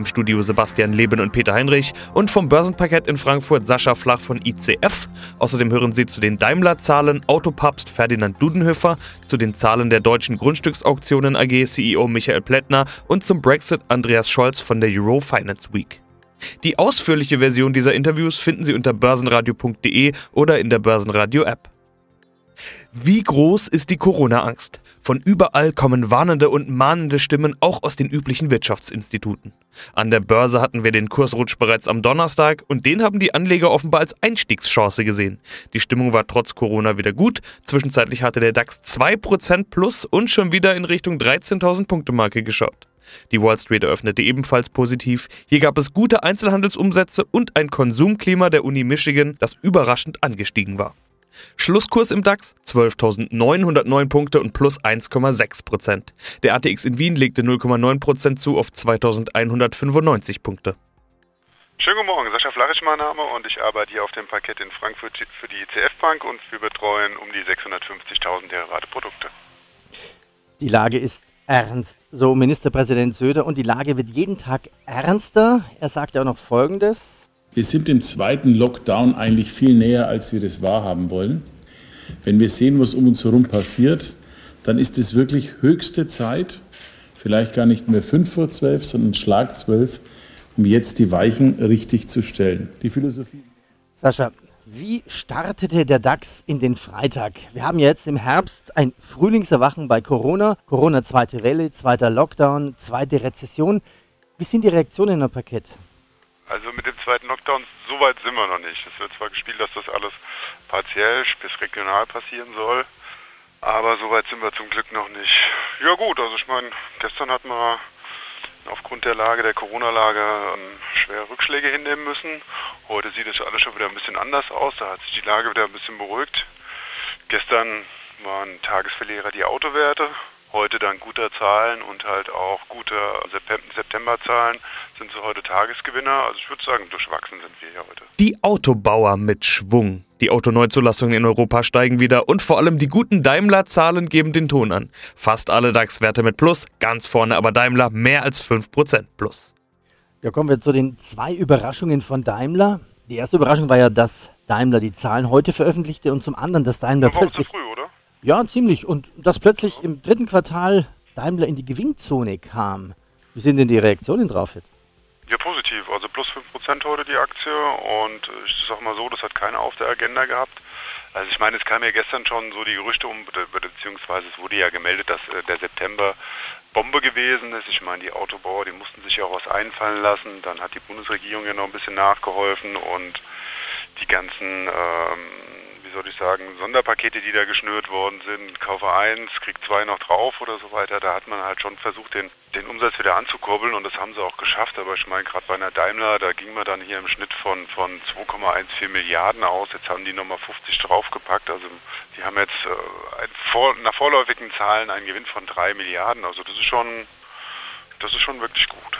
Im Studio Sebastian Leben und Peter Heinrich und vom Börsenparkett in Frankfurt Sascha Flach von ICF. Außerdem hören Sie zu den Daimler-Zahlen Autopapst Ferdinand Dudenhöfer, zu den Zahlen der deutschen Grundstücksauktionen AG CEO Michael Plättner und zum Brexit Andreas Scholz von der Euro Finance Week. Die ausführliche Version dieser Interviews finden Sie unter börsenradio.de oder in der Börsenradio App. Wie groß ist die Corona-Angst? Von überall kommen warnende und mahnende Stimmen auch aus den üblichen Wirtschaftsinstituten. An der Börse hatten wir den Kursrutsch bereits am Donnerstag und den haben die Anleger offenbar als Einstiegschance gesehen. Die Stimmung war trotz Corona wieder gut. Zwischenzeitlich hatte der DAX 2% plus und schon wieder in Richtung 13.000 Punkte Marke geschaut. Die Wall Street eröffnete ebenfalls positiv. Hier gab es gute Einzelhandelsumsätze und ein Konsumklima der Uni Michigan, das überraschend angestiegen war. Schlusskurs im DAX 12.909 Punkte und plus 1,6 Prozent. Der ATX in Wien legte 0,9 Prozent zu auf 2.195 Punkte. Schönen guten Morgen, Sascha Flach ist mein Name und ich arbeite hier auf dem Parkett in Frankfurt für die ICF Bank und wir betreuen um die 650.000 Derivate-Produkte. Die Lage ist ernst, so Ministerpräsident Söder, und die Lage wird jeden Tag ernster. Er sagt ja auch noch Folgendes. Wir sind dem zweiten Lockdown eigentlich viel näher, als wir das wahrhaben wollen. Wenn wir sehen, was um uns herum passiert, dann ist es wirklich höchste Zeit, vielleicht gar nicht mehr fünf vor zwölf, sondern Schlag zwölf, um jetzt die Weichen richtig zu stellen. Die Philosophie. Sascha, wie startete der DAX in den Freitag? Wir haben jetzt im Herbst ein Frühlingserwachen bei Corona. Corona zweite Welle, zweiter Lockdown, zweite Rezession. Wie sind die Reaktionen am Parkett? Also mit dem zweiten Lockdown, so weit sind wir noch nicht. Es wird zwar gespielt, dass das alles partiell bis regional passieren soll, aber so weit sind wir zum Glück noch nicht. Ja gut, also ich meine, gestern hatten wir aufgrund der Lage, der Corona-Lage, ähm, schwere Rückschläge hinnehmen müssen. Heute sieht es alles schon wieder ein bisschen anders aus. Da hat sich die Lage wieder ein bisschen beruhigt. Gestern waren Tagesverlierer die Autowerte heute dann guter Zahlen und halt auch gute Septemberzahlen sind sie heute Tagesgewinner. Also ich würde sagen, durchwachsen sind wir hier heute. Die Autobauer mit Schwung. Die Autoneuzulassungen in Europa steigen wieder und vor allem die guten Daimler-Zahlen geben den Ton an. Fast alle DAX-Werte mit Plus, ganz vorne aber Daimler mehr als 5% Plus. Ja, kommen wir zu den zwei Überraschungen von Daimler. Die erste Überraschung war ja, dass Daimler die Zahlen heute veröffentlichte und zum anderen, dass Daimler plötzlich... Früh, oder? Ja, ziemlich. Und dass plötzlich im dritten Quartal Daimler in die Gewinnzone kam. Wie sind denn die Reaktionen drauf jetzt? Ja, positiv. Also plus 5% heute die Aktie. Und ich sag mal so, das hat keiner auf der Agenda gehabt. Also ich meine, es kam ja gestern schon so die Gerüchte um, beziehungsweise es wurde ja gemeldet, dass äh, der September Bombe gewesen ist. Ich meine, die Autobauer, die mussten sich ja auch was einfallen lassen. Dann hat die Bundesregierung ja noch ein bisschen nachgeholfen und die ganzen ähm, wie soll ich sagen, Sonderpakete, die da geschnürt worden sind, kaufe eins, krieg zwei noch drauf oder so weiter, da hat man halt schon versucht, den, den Umsatz wieder anzukurbeln und das haben sie auch geschafft. Aber ich meine, gerade bei einer Daimler, da ging man dann hier im Schnitt von, von 2,14 Milliarden aus. Jetzt haben die nochmal 50 draufgepackt. Also die haben jetzt äh, vor, nach vorläufigen Zahlen einen Gewinn von 3 Milliarden. Also das ist schon, das ist schon wirklich gut.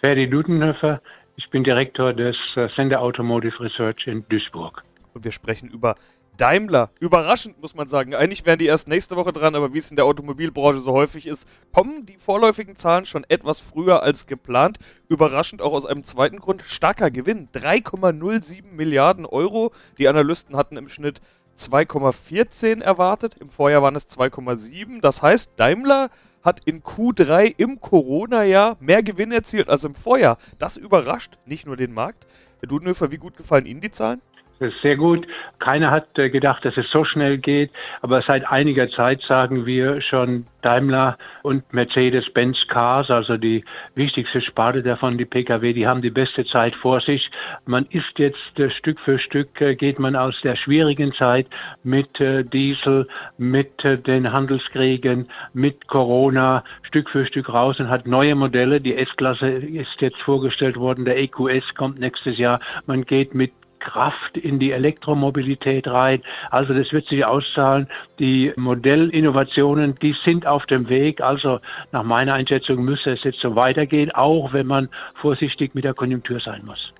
Ferdi Dudenhöfer, ich bin Direktor des Sender Automotive Research in Duisburg und wir sprechen über Daimler. Überraschend, muss man sagen. Eigentlich wären die erst nächste Woche dran, aber wie es in der Automobilbranche so häufig ist, kommen die vorläufigen Zahlen schon etwas früher als geplant. Überraschend auch aus einem zweiten Grund. Starker Gewinn. 3,07 Milliarden Euro. Die Analysten hatten im Schnitt 2,14 erwartet. Im Vorjahr waren es 2,7. Das heißt, Daimler hat in Q3 im Corona-Jahr mehr Gewinn erzielt als im Vorjahr. Das überrascht nicht nur den Markt. Herr Dudenhöfer, wie gut gefallen Ihnen die Zahlen? Das ist sehr gut. Keiner hat äh, gedacht, dass es so schnell geht. Aber seit einiger Zeit sagen wir schon Daimler und Mercedes-Benz Cars, also die wichtigste Sparte davon, die Pkw, die haben die beste Zeit vor sich. Man ist jetzt äh, Stück für Stück, äh, geht man aus der schwierigen Zeit mit Diesel, mit den Handelskriegen, mit Corona Stück für Stück raus und hat neue Modelle. Die S-Klasse ist jetzt vorgestellt worden, der EQS kommt nächstes Jahr. Man geht mit Kraft in die Elektromobilität rein. Also das wird sich auszahlen. Die Modellinnovationen, die sind auf dem Weg. Also nach meiner Einschätzung müsste es jetzt so weitergehen, auch wenn man vorsichtig mit der Konjunktur sein muss.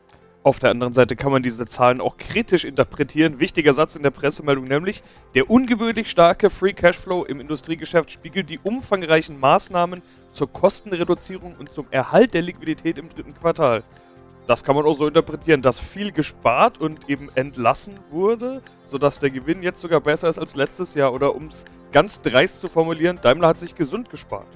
Auf der anderen Seite kann man diese Zahlen auch kritisch interpretieren. Wichtiger Satz in der Pressemeldung nämlich, der ungewöhnlich starke Free Cashflow im Industriegeschäft spiegelt die umfangreichen Maßnahmen zur Kostenreduzierung und zum Erhalt der Liquidität im dritten Quartal. Das kann man auch so interpretieren, dass viel gespart und eben entlassen wurde, sodass der Gewinn jetzt sogar besser ist als letztes Jahr. Oder um es ganz dreist zu formulieren, Daimler hat sich gesund gespart.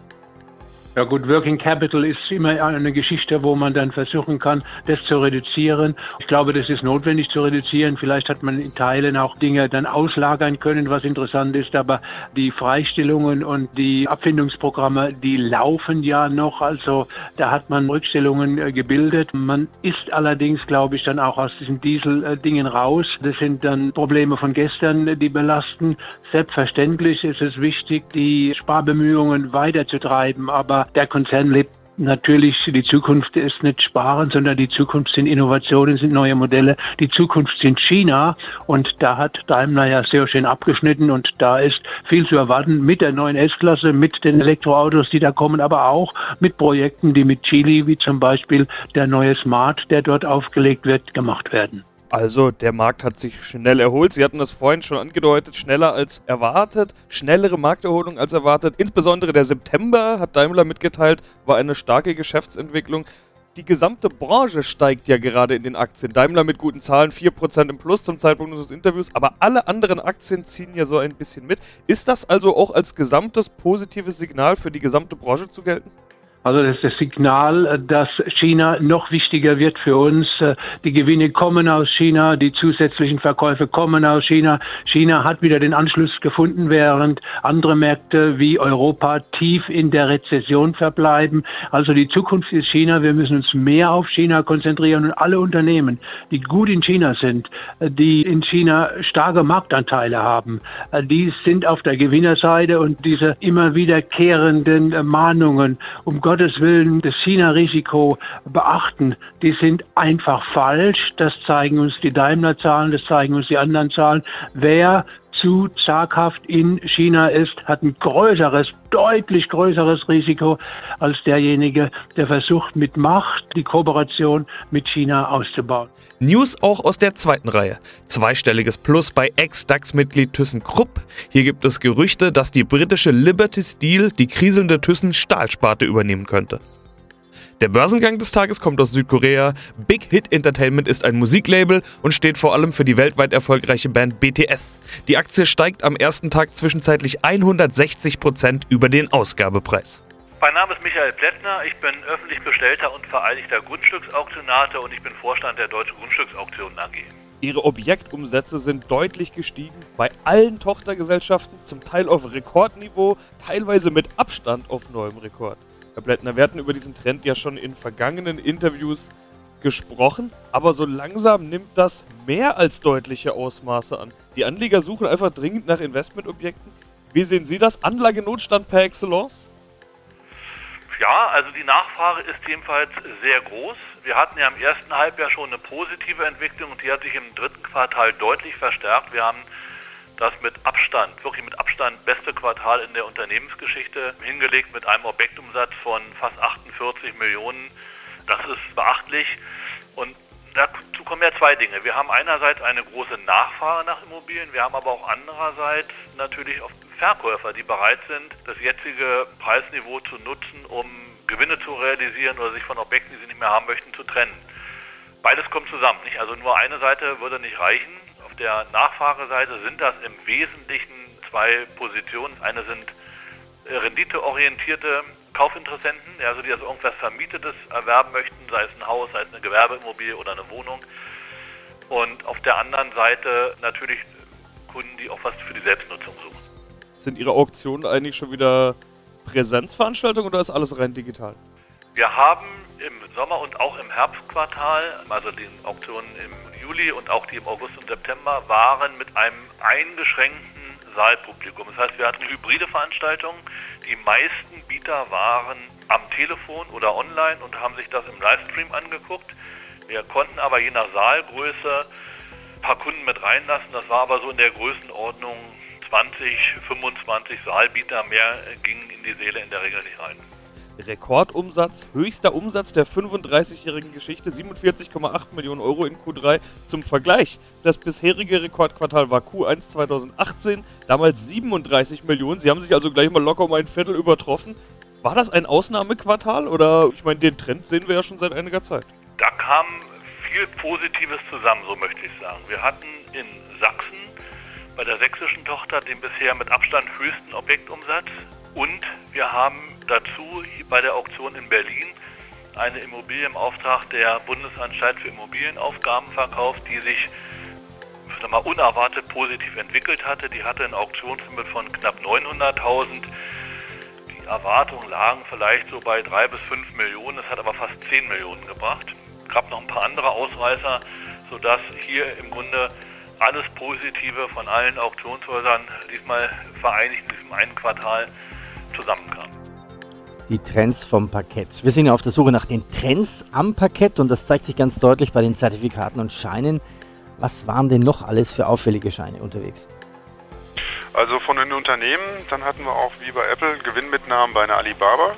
Ja gut, Working Capital ist immer eine Geschichte, wo man dann versuchen kann, das zu reduzieren. Ich glaube, das ist notwendig zu reduzieren. Vielleicht hat man in Teilen auch Dinge dann auslagern können, was interessant ist. Aber die Freistellungen und die Abfindungsprogramme, die laufen ja noch. Also da hat man Rückstellungen äh, gebildet. Man ist allerdings, glaube ich, dann auch aus diesen Diesel-Dingen raus. Das sind dann Probleme von gestern, die belasten. Selbstverständlich ist es wichtig, die Sparbemühungen weiterzutreiben. Aber der Konzern lebt natürlich, die Zukunft ist nicht Sparen, sondern die Zukunft sind Innovationen, sind neue Modelle. Die Zukunft sind China und da hat Daimler ja sehr schön abgeschnitten und da ist viel zu erwarten mit der neuen S-Klasse, mit den Elektroautos, die da kommen, aber auch mit Projekten, die mit Chile, wie zum Beispiel der neue Smart, der dort aufgelegt wird, gemacht werden. Also der Markt hat sich schnell erholt. Sie hatten das vorhin schon angedeutet, schneller als erwartet, schnellere Markterholung als erwartet. Insbesondere der September, hat Daimler mitgeteilt, war eine starke Geschäftsentwicklung. Die gesamte Branche steigt ja gerade in den Aktien. Daimler mit guten Zahlen, 4% im Plus zum Zeitpunkt unseres Interviews, aber alle anderen Aktien ziehen ja so ein bisschen mit. Ist das also auch als gesamtes positives Signal für die gesamte Branche zu gelten? Also das ist das Signal, dass China noch wichtiger wird für uns. Die Gewinne kommen aus China, die zusätzlichen Verkäufe kommen aus China. China hat wieder den Anschluss gefunden, während andere Märkte wie Europa tief in der Rezession verbleiben. Also die Zukunft ist China. Wir müssen uns mehr auf China konzentrieren und alle Unternehmen, die gut in China sind, die in China starke Marktanteile haben, die sind auf der Gewinnerseite und diese immer wiederkehrenden Mahnungen um Gottes Willen das China-Risiko beachten, die sind einfach falsch. Das zeigen uns die Daimler-Zahlen, das zeigen uns die anderen Zahlen. Wer zu zaghaft in China ist, hat ein größeres, deutlich größeres Risiko als derjenige, der versucht mit Macht die Kooperation mit China auszubauen. News auch aus der zweiten Reihe. Zweistelliges Plus bei Ex-DAX-Mitglied ThyssenKrupp. Hier gibt es Gerüchte, dass die britische Liberty Steel die kriselnde Thyssen Stahlsparte übernehmen könnte. Der Börsengang des Tages kommt aus Südkorea. Big Hit Entertainment ist ein Musiklabel und steht vor allem für die weltweit erfolgreiche Band BTS. Die Aktie steigt am ersten Tag zwischenzeitlich 160% über den Ausgabepreis. Mein Name ist Michael Plättner, ich bin öffentlich bestellter und vereidigter Grundstücksauktionator und ich bin Vorstand der Deutschen Grundstücksauktionen AG. Ihre Objektumsätze sind deutlich gestiegen, bei allen Tochtergesellschaften, zum Teil auf Rekordniveau, teilweise mit Abstand auf neuem Rekord. Herr Blättner, wir hatten über diesen Trend ja schon in vergangenen Interviews gesprochen, aber so langsam nimmt das mehr als deutliche Ausmaße an. Die Anleger suchen einfach dringend nach Investmentobjekten. Wie sehen Sie das? Anlagenotstand per Excellence? Ja, also die Nachfrage ist jedenfalls sehr groß. Wir hatten ja im ersten Halbjahr schon eine positive Entwicklung und die hat sich im dritten Quartal deutlich verstärkt. Wir haben das mit Abstand, wirklich mit Abstand beste Quartal in der Unternehmensgeschichte hingelegt mit einem Objektumsatz von fast 48 Millionen. Das ist beachtlich und dazu kommen ja zwei Dinge. Wir haben einerseits eine große Nachfrage nach Immobilien, wir haben aber auch andererseits natürlich auch Verkäufer, die bereit sind, das jetzige Preisniveau zu nutzen, um Gewinne zu realisieren oder sich von Objekten, die sie nicht mehr haben möchten, zu trennen. Beides kommt zusammen. Nicht? Also nur eine Seite würde nicht reichen. Der Nachfrageseite sind das im Wesentlichen zwei Positionen. Eine sind renditeorientierte Kaufinteressenten, also die das irgendwas Vermietetes erwerben möchten, sei es ein Haus, sei es eine Gewerbeimmobilie oder eine Wohnung. Und auf der anderen Seite natürlich Kunden, die auch was für die Selbstnutzung suchen. Sind Ihre Auktionen eigentlich schon wieder Präsenzveranstaltungen oder ist alles rein digital? Wir haben im Sommer und auch im Herbstquartal, also die Auktionen im Juli und auch die im August und September, waren mit einem eingeschränkten Saalpublikum. Das heißt, wir hatten hybride Veranstaltungen. Die meisten Bieter waren am Telefon oder online und haben sich das im Livestream angeguckt. Wir konnten aber je nach Saalgröße ein paar Kunden mit reinlassen. Das war aber so in der Größenordnung 20, 25 Saalbieter. Mehr ging in die Seele in der Regel nicht rein. Rekordumsatz, höchster Umsatz der 35-jährigen Geschichte, 47,8 Millionen Euro in Q3. Zum Vergleich, das bisherige Rekordquartal war Q1 2018, damals 37 Millionen. Sie haben sich also gleich mal locker um ein Viertel übertroffen. War das ein Ausnahmequartal oder, ich meine, den Trend sehen wir ja schon seit einiger Zeit? Da kam viel Positives zusammen, so möchte ich sagen. Wir hatten in Sachsen bei der sächsischen Tochter den bisher mit Abstand höchsten Objektumsatz und wir haben dazu bei der Auktion in Berlin eine Immobilie im Auftrag der Bundesanstalt für Immobilienaufgaben verkauft, die sich mal, unerwartet positiv entwickelt hatte. Die hatte ein Auktionshimmel von knapp 900.000. Die Erwartungen lagen vielleicht so bei 3 bis 5 Millionen. Es hat aber fast 10 Millionen gebracht. Es gab noch ein paar andere Ausreißer, sodass hier im Grunde alles Positive von allen Auktionshäusern diesmal vereinigt in diesem einen Quartal zusammenkam. Die Trends vom Parkett. Wir sind ja auf der Suche nach den Trends am Parkett und das zeigt sich ganz deutlich bei den Zertifikaten und Scheinen. Was waren denn noch alles für auffällige Scheine unterwegs? Also von den Unternehmen, dann hatten wir auch wie bei Apple Gewinnmitnahmen bei einer Alibaba.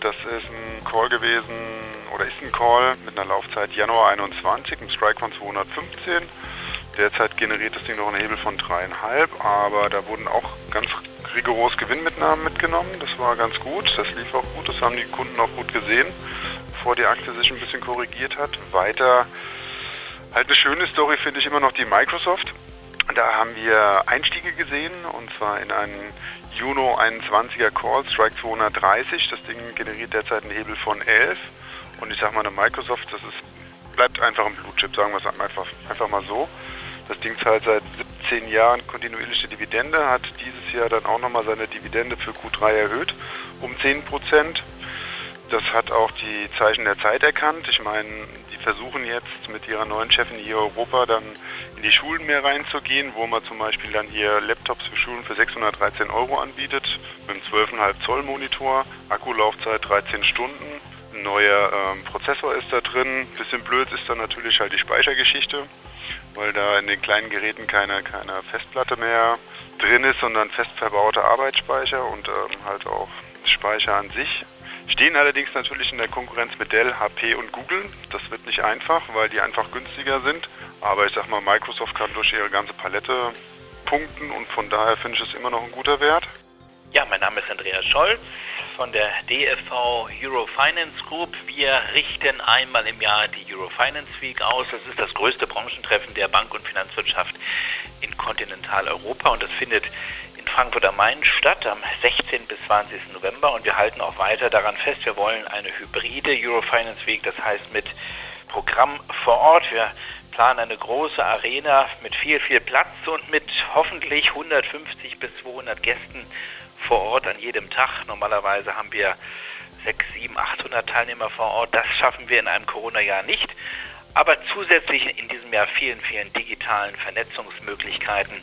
Das ist ein Call gewesen oder ist ein Call mit einer Laufzeit Januar 21, ein Strike von 215. Derzeit generiert das Ding noch einen Hebel von dreieinhalb, aber da wurden auch ganz rigoros Gewinnmitnahmen mitgenommen. Das war ganz gut, das lief auch gut, das haben die Kunden auch gut gesehen, bevor die Aktie sich ein bisschen korrigiert hat. Weiter, halt eine schöne Story finde ich immer noch die Microsoft. Da haben wir Einstiege gesehen und zwar in einen Juno 21er Call, Strike 230. Das Ding generiert derzeit einen Hebel von 11. Und ich sag mal, eine Microsoft, das ist, bleibt einfach ein Blue Chip, sagen wir es einfach, einfach mal so. Das Ding zahlt seit 17 Jahren kontinuierliche Dividende, hat dieses Jahr dann auch nochmal seine Dividende für Q3 erhöht um 10 Prozent. Das hat auch die Zeichen der Zeit erkannt. Ich meine, die versuchen jetzt mit ihrer neuen Chefin hier Europa dann in die Schulen mehr reinzugehen, wo man zum Beispiel dann hier Laptops für Schulen für 613 Euro anbietet, mit einem 12,5 Zoll Monitor, Akkulaufzeit 13 Stunden. Ein neuer ähm, Prozessor ist da drin. Bisschen blöd ist dann natürlich halt die Speichergeschichte weil da in den kleinen Geräten keine, keine Festplatte mehr drin ist, sondern fest verbauter Arbeitsspeicher und ähm, halt auch Speicher an sich. Stehen allerdings natürlich in der Konkurrenz mit Dell, HP und Google. Das wird nicht einfach, weil die einfach günstiger sind. Aber ich sag mal, Microsoft kann durch ihre ganze Palette punkten und von daher finde ich es immer noch ein guter Wert. Ja, mein Name ist Andreas Scholz von der DFV Eurofinance Group. Wir richten einmal im Jahr die Eurofinance Week aus. Das ist das größte Branchentreffen der Bank- und Finanzwirtschaft in Kontinentaleuropa und das findet in Frankfurt am Main statt am 16. bis 20. November und wir halten auch weiter daran fest, wir wollen eine hybride Eurofinance Week, das heißt mit Programm vor Ort. Wir planen eine große Arena mit viel, viel Platz und mit hoffentlich 150 bis 200 Gästen vor Ort an jedem Tag. Normalerweise haben wir 6, 7, 800 Teilnehmer vor Ort. Das schaffen wir in einem Corona-Jahr nicht. Aber zusätzlich in diesem Jahr vielen, vielen digitalen Vernetzungsmöglichkeiten.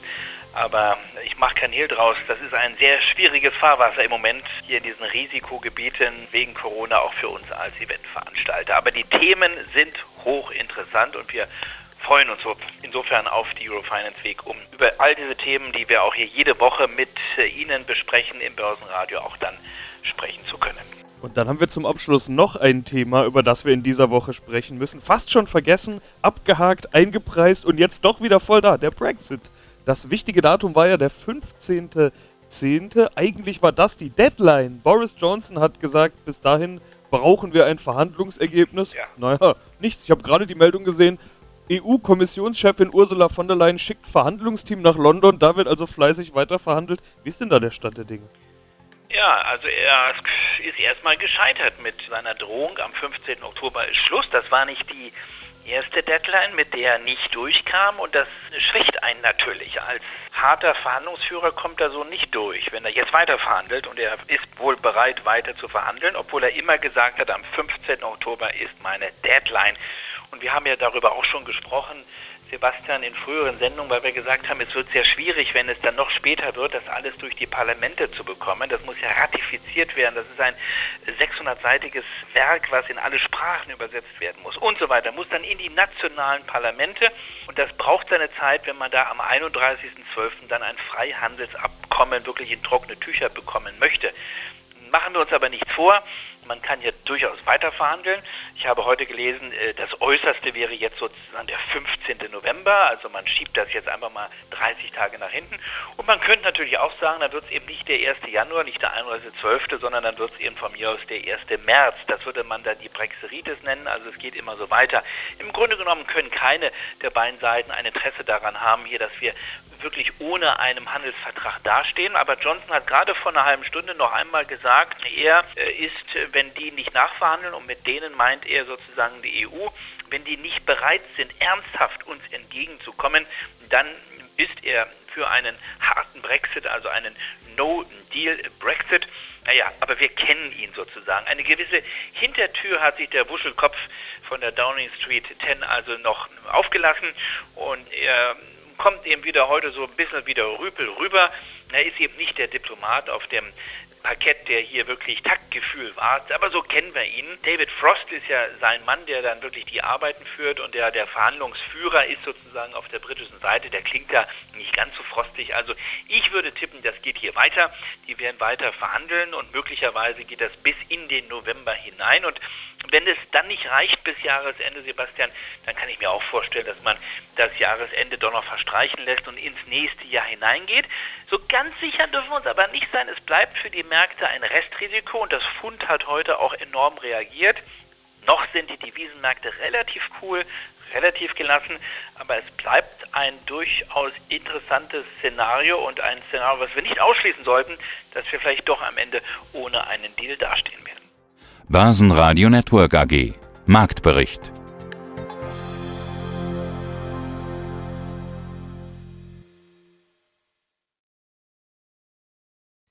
Aber ich mache kein Hehl draus. Das ist ein sehr schwieriges Fahrwasser im Moment hier in diesen Risikogebieten wegen Corona auch für uns als Eventveranstalter. Aber die Themen sind hochinteressant und wir freuen uns insofern auf die Eurofinance Week, um über all diese Themen, die wir auch hier jede Woche mit äh, Ihnen besprechen im Börsenradio, auch dann sprechen zu können. Und dann haben wir zum Abschluss noch ein Thema, über das wir in dieser Woche sprechen müssen. Fast schon vergessen, abgehakt, eingepreist und jetzt doch wieder voll da, der Brexit. Das wichtige Datum war ja der 15.10. Eigentlich war das die Deadline. Boris Johnson hat gesagt, bis dahin brauchen wir ein Verhandlungsergebnis. Ja. Naja, nichts. Ich habe gerade die Meldung gesehen, EU-Kommissionschefin Ursula von der Leyen schickt Verhandlungsteam nach London. Da wird also fleißig weiter verhandelt. Wie ist denn da der Stand der Dinge? Ja, also er ist erstmal gescheitert mit seiner Drohung. Am 15. Oktober ist Schluss. Das war nicht die erste Deadline, mit der er nicht durchkam. Und das schwächt einen natürlich. Als harter Verhandlungsführer kommt er so nicht durch, wenn er jetzt weiter verhandelt. Und er ist wohl bereit, weiter zu verhandeln, obwohl er immer gesagt hat, am 15. Oktober ist meine Deadline. Und wir haben ja darüber auch schon gesprochen, Sebastian, in früheren Sendungen, weil wir gesagt haben, es wird sehr schwierig, wenn es dann noch später wird, das alles durch die Parlamente zu bekommen. Das muss ja ratifiziert werden. Das ist ein 600-seitiges Werk, was in alle Sprachen übersetzt werden muss und so weiter. Muss dann in die nationalen Parlamente und das braucht seine Zeit, wenn man da am 31.12. dann ein Freihandelsabkommen wirklich in trockene Tücher bekommen möchte. Machen wir uns aber nichts vor. Man kann hier durchaus weiter verhandeln. Ich habe heute gelesen, äh, das Äußerste wäre jetzt sozusagen der 15. November. Also man schiebt das jetzt einfach mal 30 Tage nach hinten. Und man könnte natürlich auch sagen, dann wird es eben nicht der 1. Januar, nicht der 31.12., sondern dann wird es eben von mir aus der 1. März. Das würde man dann die Brexeritis nennen. Also es geht immer so weiter. Im Grunde genommen können keine der beiden Seiten ein Interesse daran haben, hier, dass wir wirklich ohne einem Handelsvertrag dastehen. Aber Johnson hat gerade vor einer halben Stunde noch einmal gesagt, er äh, ist, wenn die nicht nachverhandeln, und mit denen meint er sozusagen die EU, wenn die nicht bereit sind, ernsthaft uns entgegenzukommen, dann ist er für einen harten Brexit, also einen No-Deal-Brexit. Naja, aber wir kennen ihn sozusagen. Eine gewisse Hintertür hat sich der Wuschelkopf von der Downing Street 10 also noch aufgelassen und er kommt eben wieder heute so ein bisschen wieder Rüpel rüber. Er ist eben nicht der Diplomat auf dem Parkett, der hier wirklich Taktgefühl wahrt. Aber so kennen wir ihn. David Frost ist ja sein Mann, der dann wirklich die Arbeiten führt und der der Verhandlungsführer ist sozusagen auf der britischen Seite. Der klingt da nicht ganz so frostig. Also ich würde tippen, das geht hier weiter. Die werden weiter verhandeln und möglicherweise geht das bis in den November hinein. Und wenn es dann nicht reicht bis Jahresende, Sebastian, dann kann ich mir auch vorstellen, dass man das Jahresende doch noch verstreichen lässt und ins nächste Jahr hineingeht. So ganz sicher dürfen wir uns aber nicht sein. Es bleibt für die Märkte ein Restrisiko und das Fund hat heute auch enorm reagiert. Noch sind die Devisenmärkte relativ cool, relativ gelassen, aber es bleibt ein durchaus interessantes Szenario und ein Szenario, was wir nicht ausschließen sollten, dass wir vielleicht doch am Ende ohne einen Deal dastehen werden. Börsenradio Network AG Marktbericht